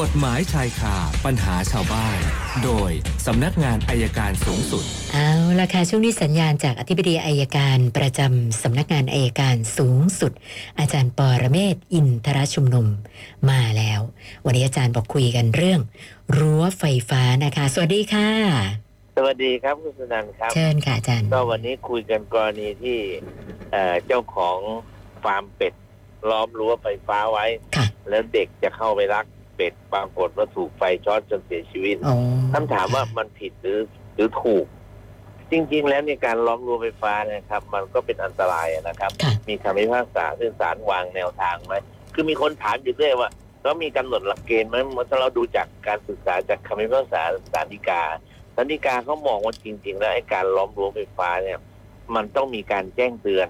กฎหมายชายคาปัญหาชาวบ้าน โดยสำนักงานอัยการสูงสุด เอาละค่ะช่วงนี้สัญญาณจากอธิบดีอัยการประจำสำนักงานอัยการสูงสุด อาจารย์ปอระเมศวร์อินทรชุมนุมมาแล้ว วันนี้อาจารย์บอกคุยกันเรื่อง รั้วไฟฟ้านะคะ สวัสดีค่ะ สวัสดีครับคุณสนันท์ครับ เชิญค่ะอาจารย์ก็วันนี้คุยกันกรณีที่เอ่อเจ้าของฟาร์มเป็ดล้อมรั้วไฟฟ้าไว้ค่ะแล้วเด็กจะเข้าไปรัก เป็ดปรากฏว่าถูกไฟช็อตจนเสียชีวิตอ๋อคำถามว่ามันผิดหรือหรือถูก จริง ๆ แล้วในการล้อมรั้วไฟฟ้านะครับ มันก็เป็นอันตรายนะครับค่ะมีคำพิพากษาซึ่งศาลวางแนวทางไหมคือมีคนถามอยู่เรื่อยว่าก็มีกำหนดหลักเกณฑ์ไหมถ้าเราดูจากการศึกษาจากคำพิพากษาศาลฎีกาศาลฎีกาเขามองว่าจริง ๆ แล้วไอ้การล้อมรั้วไฟฟ้าเนี่ย มันต้องมีการแจ้งเตือน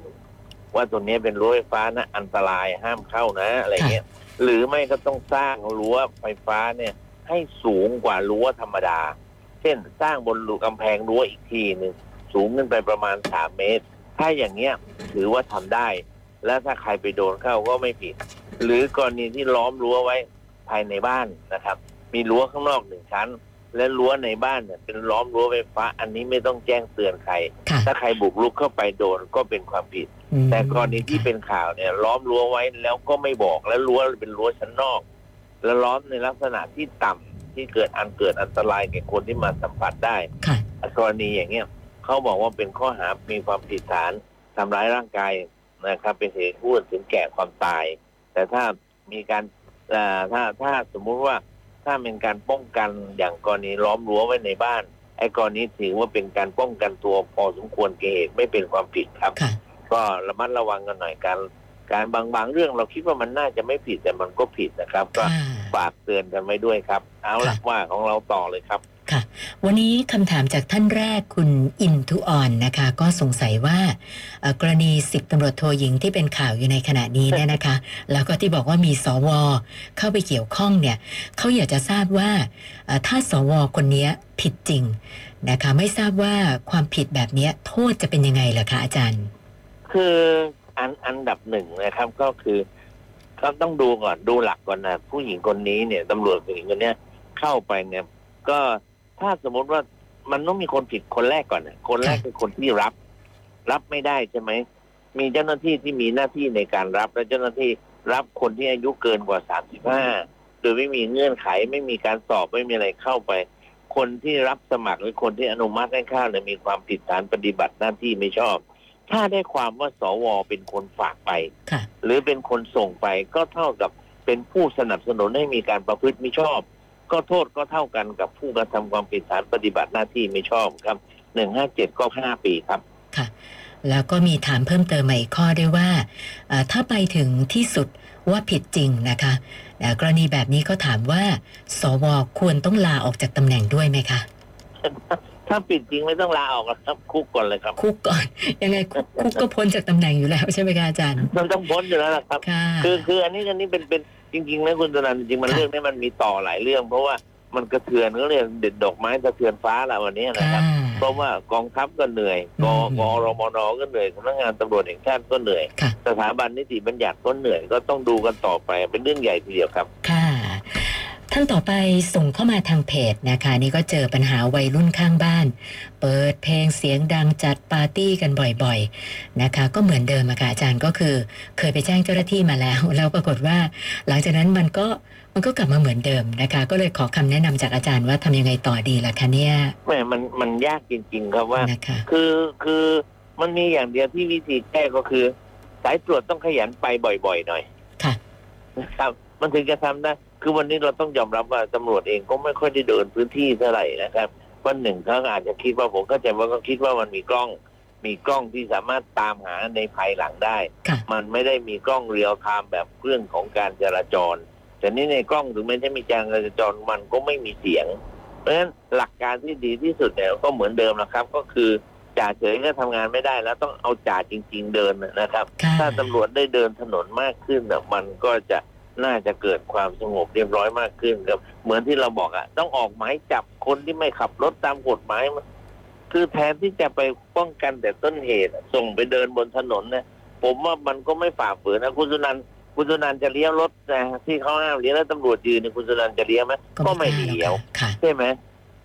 ว่าตัวนี้เป็นรั้วไฟฟ้านะอันตรายห้ามเข้านะอะไรเงี้ยหรือไม่ก็ต้องสร้างรั้วไฟฟ้าเนี่ย ให้สูงกว่ารั้วธรรมดา เช่นสร้างบนรูกำแพงรั้วอีกทีหนึ่งสูงขึ้นไปประมาณสามเมตร ถ้าอย่างเงี้ยถือว่าทำได้ และถ้าใครไปโดนเข้าก็ไม่ผิด หรือกรณีที่ล้อมรั้วไว้ภายในบ้านนะครับ มีรั้วข้างนอกหนึ่งชั้น และรั้วในบ้านเนี่ยเป็นล้อมรั้วไฟฟ้า อันนี้ไม่ต้องแจ้งเตือนใครค่ะถ้าใครบุกรุกเข้าไปโดนก็เป็นความผิดอืมแต่กรณีที่เป็นข่าวเนี่ย ล้อมรั้วไว้แล้วก็ไม่บอกแล้วรั้วเป็นรั้วชั้นนอก แล้วล้อมในลักษณะที่ต่ำที่เกิดอันเกิดอันตรายแก่คนที่มาสัมผัสได้ค่ะกรณีอย่างเงี้ยเขาบอกว่าเป็นข้อหา มีความผิดฐานทำร้ายร่างกายนะครับ เป็นเหตุให้ผู้อื่นถึงแก่ความตาย แต่ถ้ามีการเอ่อถ้าถ้าสมมุติว่า ถ้าเป็นการป้องกันอย่างกรณีล้อมรั้วไว้ในบ้าน ไอ้กรณีถือว่าเป็นการป้องกันตัวพอสมควรแก่เหตุไม่เป็นความผิดครับค่ะก็ระมัดระวังกันหน่อยการการบางบางเรื่องเราคิดว่ามันน่าจะไม่ผิดแต่มันก็ผิดนะครับ ก็ค่ะฝากเตือนกันไว้ด้วยครับ เอาละว่าของเราต่อเลยครับ ค่ะ วันนี้คำถามจากท่านแรกคุณอินทุออนนะคะ ก็สงสัยว่าเอ่อกรณีสิบตำรวจโทหญิงที่เป็นข่าวอยู่ในขณะนี้เนี่ยนะคะ แล้วก็ที่บอกว่ามีสวเข้าไปเกี่ยวข้องเนี่ยเขาอยากจะทราบว่าเอ่อถ้าสวคนนี้ผิดจริงนะคะไม่ทราบว่าความผิดแบบนี้โทษจะเป็นยังไงเหรอคะอาจารย์ คืออันอันดับหนึ่งนะครับก็คือก็ต้องดูก่อนดูหลักก่อนนะผู้หญิงคนนี้เนี่ยตำรวจผู้หญิงคนเนี้ยเข้าไปเนี่ยก็ ถ้าสมมติว่ามันต้องมีคนผิดคนแรกก่อนนะคนแรกคือคนที่รับ รับไม่ได้ใช่ไหมมีเจ้าหน้าที่ที่มีหน้าที่ในการรับ และเจ้าหน้าที่รับคนที่อายุเกินกว่าสามสิบห้าโดยไม่มีเงื่อนไขไม่มีการสอบไม่มีอะไรเข้าไป คนที่รับสมัครหรือคนที่อนุมัติให้เข้าเนี่ยมีความผิดฐานปฏิบัติหน้าที่ไม่ชอบ ถ้าได้ความว่าสวเป็นคนฝากไปค่ะหรือเป็นคนส่งไปก็เท่ากับเป็นผู้สนับสนุนให้มีการประพฤติมิชอบ ก็โทษก็เท่ากันกับผู้กระทำความผิดฐานปฏิบัติหน้าที่ไม่ชอบครับหนึ่งห้าเจ็ดก็ห้าปีครับค่ะ แล้วก็มีถามเพิ่มเติมมาอีกข้อด้วยว่าเอ่อถ้าไปถึงที่สุดว่าผิดจริงนะคะเอ่อกรณีแบบนี้ก็ถามว่า สวควรต้องลาออกจากตำแหน่งด้วยไหมคะถ้าปิดจริงไม่ต้องลาออกหรอกครับคุกก่อนเลยครับ คุกก่อน ยังไงคุกคุกก็พ้นจากตำแหน่งอยู่แล้วใช่ไหมคะอาจารย์ มันต้องพ้นอยู่แล้วล่ะครับค่ะคือคืออันนี้อันนี้เป็นเป็นจริงๆนะคุณตนันจริงๆมันค่ะเรื่องนี้มันมีต่อหลายเรื่อง เพราะว่ามันกระเทือนก็เรียกเด็ดดอกไม้สะเทือนฟ้าละวันนี้นะครับค่ะเพราะว่ากองทัพก็เหนื่อยกอืมกรมนก็เหนื่อยสำนักงานตำรวจแห่งชาติก็เหนื่อยค่ะสถาบันนิติบัญญัติก็เหนื่อยก็ต้องดูกันต่อไปเป็นเรื่องใหญ่ทีเดียวครับค่ะ ท่านต่อไปส่งเข้ามาทางเพจนะคะนี่ก็เจอปัญหาวัยรุ่นข้างบ้าน เปิดเพลงเสียงดังจัดปาร์ตี้กันบ่อยๆนะคะ ก็เหมือนเดิมอะค่ะอาจารย์ก็คือ เคยไปแจ้งเจ้าหน้าที่มาแล้ว แล้วปรากฏว่า หลังจากนั้นมันก็มันก็กลับมาเหมือนเดิมนะคะ ก็เลยขอคำแนะนำจากอาจารย์ว่าทำยังไงต่อดีล่ะคะเนี่ยแม่มันมันยากจริง ๆ ครับว่านะคะคือคือมันมีอย่างเดียวที่วิธีแก้ก็คือ สายตรวจต้องขยันไปบ่อย ๆ หน่อย ค่ะนะครับมันถึงจะทำได้ คือวันนี้เราต้องยอมรับว่าตำรวจเองก็ไม่ค่อยได้เดินพื้นที่เท่าไหร่นะครับวันหนึ่งเขาอาจจะคิดว่าผมเข้าใจว่าเขาคิดว่ามันมีกล้อง มีกล้องที่สามารถตามหาในภายหลังได้ค่ะมันไม่ได้มีกล้อง real-time แบบเครื่องของการจราจรแต่นี่ในกล้องถึงแม้จะมีการจราจรมันก็ไม่มีเสียง เพราะฉะนั้นหลักการที่ดีที่สุดเนี่ยก็เหมือนเดิมนะครับ ก็คือจ่าเฉยก็ทำงานไม่ได้แล้วต้องเอาจ่าจริง ๆ เดินนะครับค่ะถ้าตำรวจได้เดินถนนมากขึ้นน่ะมันก็จะ น่าจะเกิดความสงบเรียบร้อยมากขึ้นครับเหมือนที่เราบอกอะต้องออกหมายจับคนที่ไม่ขับรถตามกฎหมายมาคือแทนที่จะไปป้องกันแต่ต้นเหตุอะส่งไปเดินบนถนนเนี่ยผมว่ามันก็ไม่ฝ่าฝืนนะคุณสุนันท์คุณสุนันท์จะเลี้ยวรถนะที่เขาห้ามเลี้ยวแล้วตำรวจยืนเนี่ยคุณสุนันท์จะเลี้ยวไหมก็ไม่กล้าเลี้ยวหรอกค่ะใช่ไหม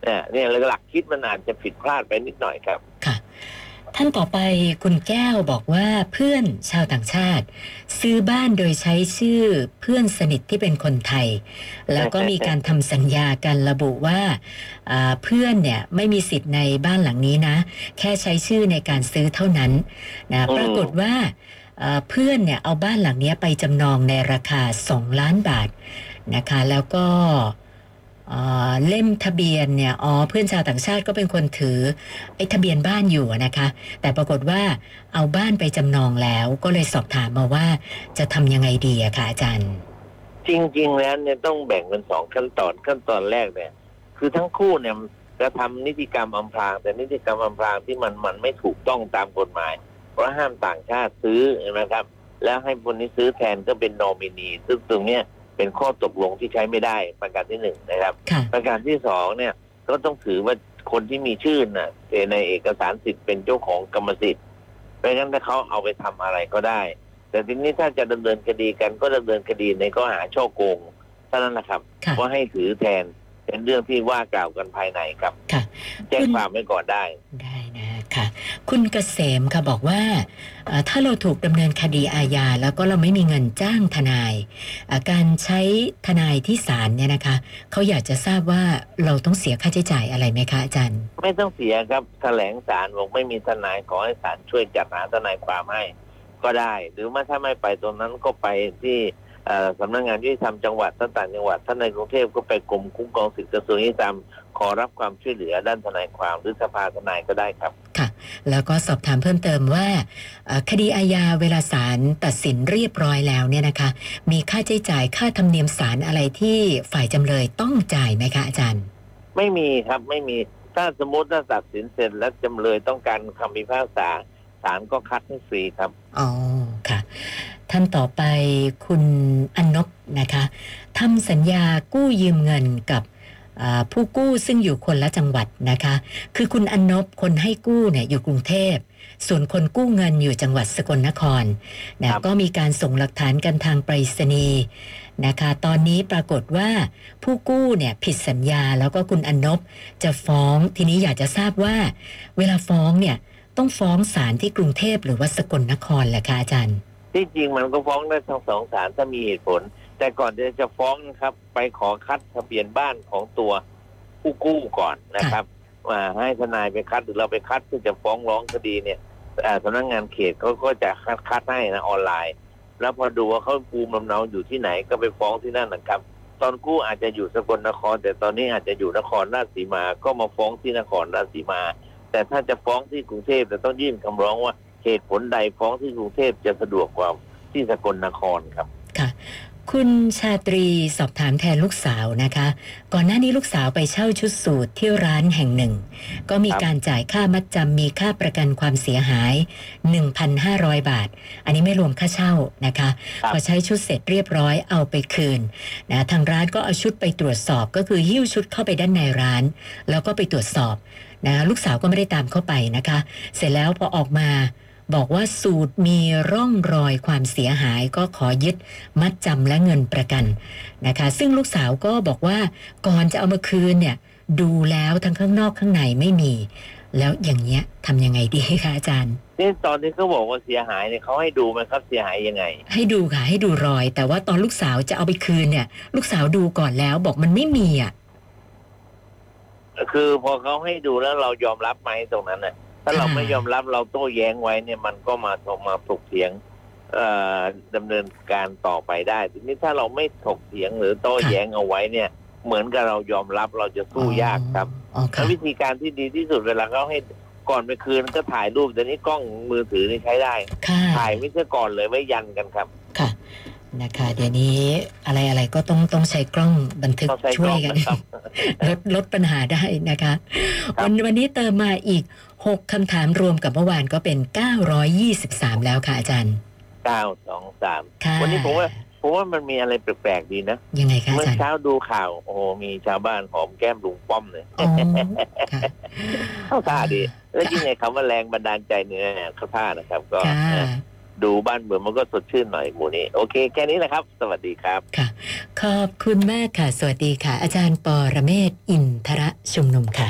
เนี่ยเนี่ยหลักคิดมันอาจจะผิดพลาดไปนิดหน่อยครับค่ะ ท่านต่อไปคุณแก้วบอกว่าเพื่อนชาวต่างชาติ ซื้อบ้านโดยใช้ชื่อเพื่อนสนิทที่เป็นคนไทย แล้วก็มีการทำสัญญากันระบุว่าอ่าเพื่อนเนี่ยไม่มีสิทธิ์ในบ้านหลังนี้นะ แค่ใช้ชื่อในการซื้อเท่านั้นนะอืมปรากฏว่าอ่าเพื่อนเนี่ยเอาบ้านหลังเนี้ยไปจำนองในราคา 2 ล้านบาทนะคะ แล้วก็อ่า เล่มทะเบียนเนี่ยอ๋อเพื่อนชาวต่างชาติก็เป็นคนถือไอ้ทะเบียนบ้านอยู่นะคะ แต่ปรากฏว่าเอาบ้านไปจำนองแล้ว ก็เลยสอบถามมาว่าจะทำยังไงดีอะคะอาจารย์ จริง ๆ แล้วเนี่ยต้องแบ่งเป็นสองขั้นตอนขั้นตอนแรกเนี่ยคือทั้งคู่เนี่ยกระทำนิติกรรมอำพรางแต่นิติกรรมอำพรางที่มันมันไม่ถูกต้องตามกฎหมาย เพราะห้ามต่างชาติซื้อนไหมครับ แล้วให้คนนี้ซื้อแทนก็เป็นนอมินีซึ่งตรงเนี้ย เป็นข้อตกลงที่ใช้ไม่ได้ประการที่หนึ่งนะครับค่ะประการที่สองเนี่ยก็ต้องถือว่าคนที่มีชื่อน่ะในเอกสารสิทธิ์เป็นเจ้าของกรรมสิทธิ์เพราะงั้นถ้าเขาเอาไปทำอะไรก็ได้ แต่ทีนี้ถ้าจะดำเนินคดีกันก็ดำเนินคดีในข้อหาช่อโกงเท่านั้นแหละครับค่ะว่าให้ถือแทนเป็นเรื่องที่ว่ากล่าวกันภายในครับค่ะแจ้งความไว้ก่อนได้ได้นะ คุณเกษมค่ะบอกว่า ถ้าเราถูกดำเนินคดีอาญาแล้วก็เราไม่มีเงินจ้างทนาย การใช้ทนายที่ศาลเนี่ยนะคะ เขาอยากจะทราบว่าเราต้องเสียค่าใช้จ่ายอะไรไหมคะอาจารย์ ไม่ต้องเสียครับแถลงศาลบอกไม่มีทนายขอให้ศาลช่วยจัดหาทนายความให้ก็ได้ หรือว่าถ้าไม่ไปตรงนั้นก็ไปที่สำนักงานยุติธรรมจังหวัดต่างจังหวัดท่านในกรุงเทพก็ไปกรมคุ้มครองสิทธิกระทรวงยุติธรรมขอรับความช่วยเหลือด้านทนายความหรือสภาทนายก็ได้ครับ แล้วก็สอบถามเพิ่มเติมว่าเอ่อคดีอาญาเวลาศาลตัดสินเรียบร้อยแล้วเนี่ยนะคะ มีค่าใช้จ่ายค่าธรรมเนียมศาลอะไรที่ฝ่ายจำเลยต้องจ่ายไหมคะอาจารย์ ไม่มีครับไม่มีถ้าสมมติถ้าตัดสินเสร็จแล้วจำเลยต้องการคำพิพากษาศาลก็คัดให้ฟรีครับ อ๋อ ค่ะ ท่านต่อไปคุณอนนบนะคะทำสัญญากู้ยืมเงินกับอ่า ผู้กู้ซึ่งอยู่คนละจังหวัดนะคะ คือคุณอนนบคนให้กู้เนี่ยอยู่กรุงเทพ ส่วนคนกู้เงินอยู่จังหวัดสกลนครนะครับก็มีการส่งหลักฐานกันทางไปรษณีย์นะคะ ตอนนี้ปรากฏว่าผู้กู้เนี่ยผิดสัญญาแล้วก็คุณอนบจะฟ้องทีนี้อยากจะทราบว่า เวลาฟ้องเนี่ยต้องฟ้องศาลที่กรุงเทพหรือว่าสกลนครแหละคะอาจารย์ที่จริงมันก็ฟ้องได้ทั้งสองศาลถ้ามีเหตุผล แต่ก่อนจะจะฟ้องนะครับ ไปขอคัดทะเบียนบ้านของตัวผู้กู้ก่อนนะครับว่าให้ทนายไปคัดหรือเราไปคัดเพื่อจะฟ้องร้องคดีเนี่ยเอ่อสำนักงานเขตเขาก็จะคัดคัดให้นะออนไลน์ แล้วพอดูว่าเขาภูมิลำเนาอยู่ที่ไหนก็ไปฟ้องที่นั่นนะครับ ตอนกู้อาจจะอยู่สกลนคร แต่ตอนนี้อาจจะอยู่นครราชสีมาก็มาฟ้องที่นครราชสีมา แต่ถ้าจะฟ้องที่กรุงเทพจะต้องยื่นคำร้องว่าเหตุผลใดฟ้องที่กรุงเทพจะสะดวกกว่าที่สกลนครครับค่ะ คุณชาตรีสอบถามแทนลูกสาวนะคะ ก่อนหน้านี้ลูกสาวไปเช่าชุดสูทที่ร้านแห่งหนึ่ง ก็มีครับการจ่ายค่ามัดจำมีค่าประกันความเสียหาย 1,500 บาท อันนี้ไม่รวมค่าเช่านะคะครับพอใช้ชุดเสร็จเรียบร้อยเอาไปคืนนะทางร้านก็เอาชุดไปตรวจสอบก็คือหิ้วชุดเข้าไปด้านในร้าน แล้วก็ไปตรวจสอบนะลูกสาวก็ไม่ได้ตามเข้าไปนะคะ เสร็จแล้วพอออกมา บอกว่าสูตรมีร่องรอยความเสียหายก็ขอยึดมัดจำและเงินประกันนะคะ ซึ่งลูกสาวก็บอกว่าก่อนจะเอามาคืนเนี่ยดูแล้วทั้งข้างนอกข้างในไม่มี แล้วอย่างเงี้ยทำยังไงดีคะอาจารย์นี่ตอนที่เขาบอกว่าเสียหายเนี่ยเขาให้ดูไหมครับเสียหายยังไง ให้ดูค่ะให้ดูรอย แต่ว่าตอนลูกสาวจะเอาไปคืนเนี่ย ลูกสาวดูก่อนแล้วบอกมันไม่มีอะคือพอเขาให้ดูแล้วเรายอมรับไหมตรงนั้นน่ะ ถ้าเราค่ะไม่ยอมรับเราโต้แย้งไว้เนี่ยมันก็มาถกมาถกเถียงเอ่อดำเนินการต่อไปได้ ทีนี้ถ้าเราไม่ถกเถียงหรือโต้แย้งเอาไว้เนี่ย เหมือนกับเรายอมรับเราจะสู้ยากครับอ๋อแล้ค่ะววิธีการที่ดีที่สุดเวลาเขาให้ก่อนไปคืนก็ถ่ายรูปแต่นี้กล้องมือถือนี่ใช้ได้ค่ะถ่ายไม่ใช่ก่อนเลยไว้ยันกันครับ ค่ะ นะคะ เดี๋ยวนี้อะไรอะไรก็ต้องต้องใช้กล้องบันทึกต้องใช้กช่วล้ยองกันนะครับลดลดปัญหาได้นะคะครับวันวันนี้เติมมาอีก 6คำถามรวมกับเมื่อวานก็เป็น 923 แล้วค่ะอาจารย์ 923 วันนี้ผมว่าผมว่ามันมีอะไรแปลกๆดีนะ ยังไงคะเมื่อเช้าดูข่าว โอ้มีชาวบ้านหอมแก้มลุงป้อมเลยเข้าท่าดี แล้วยิ่งไงคำว่าแรงบันดาลใจเนี่ยเข้าท่านะครับ ก็ดูบ้านเมืองมันก็สดชื่นหน่อยหมู่นี้ โอเค แค่นี้แหละครับ สวัสดีครับค่ะ ขอบคุณมากค่ะ สวัสดีค่ะ อาจารย์ปอระเมศ อินทระชุมนุมค่ะ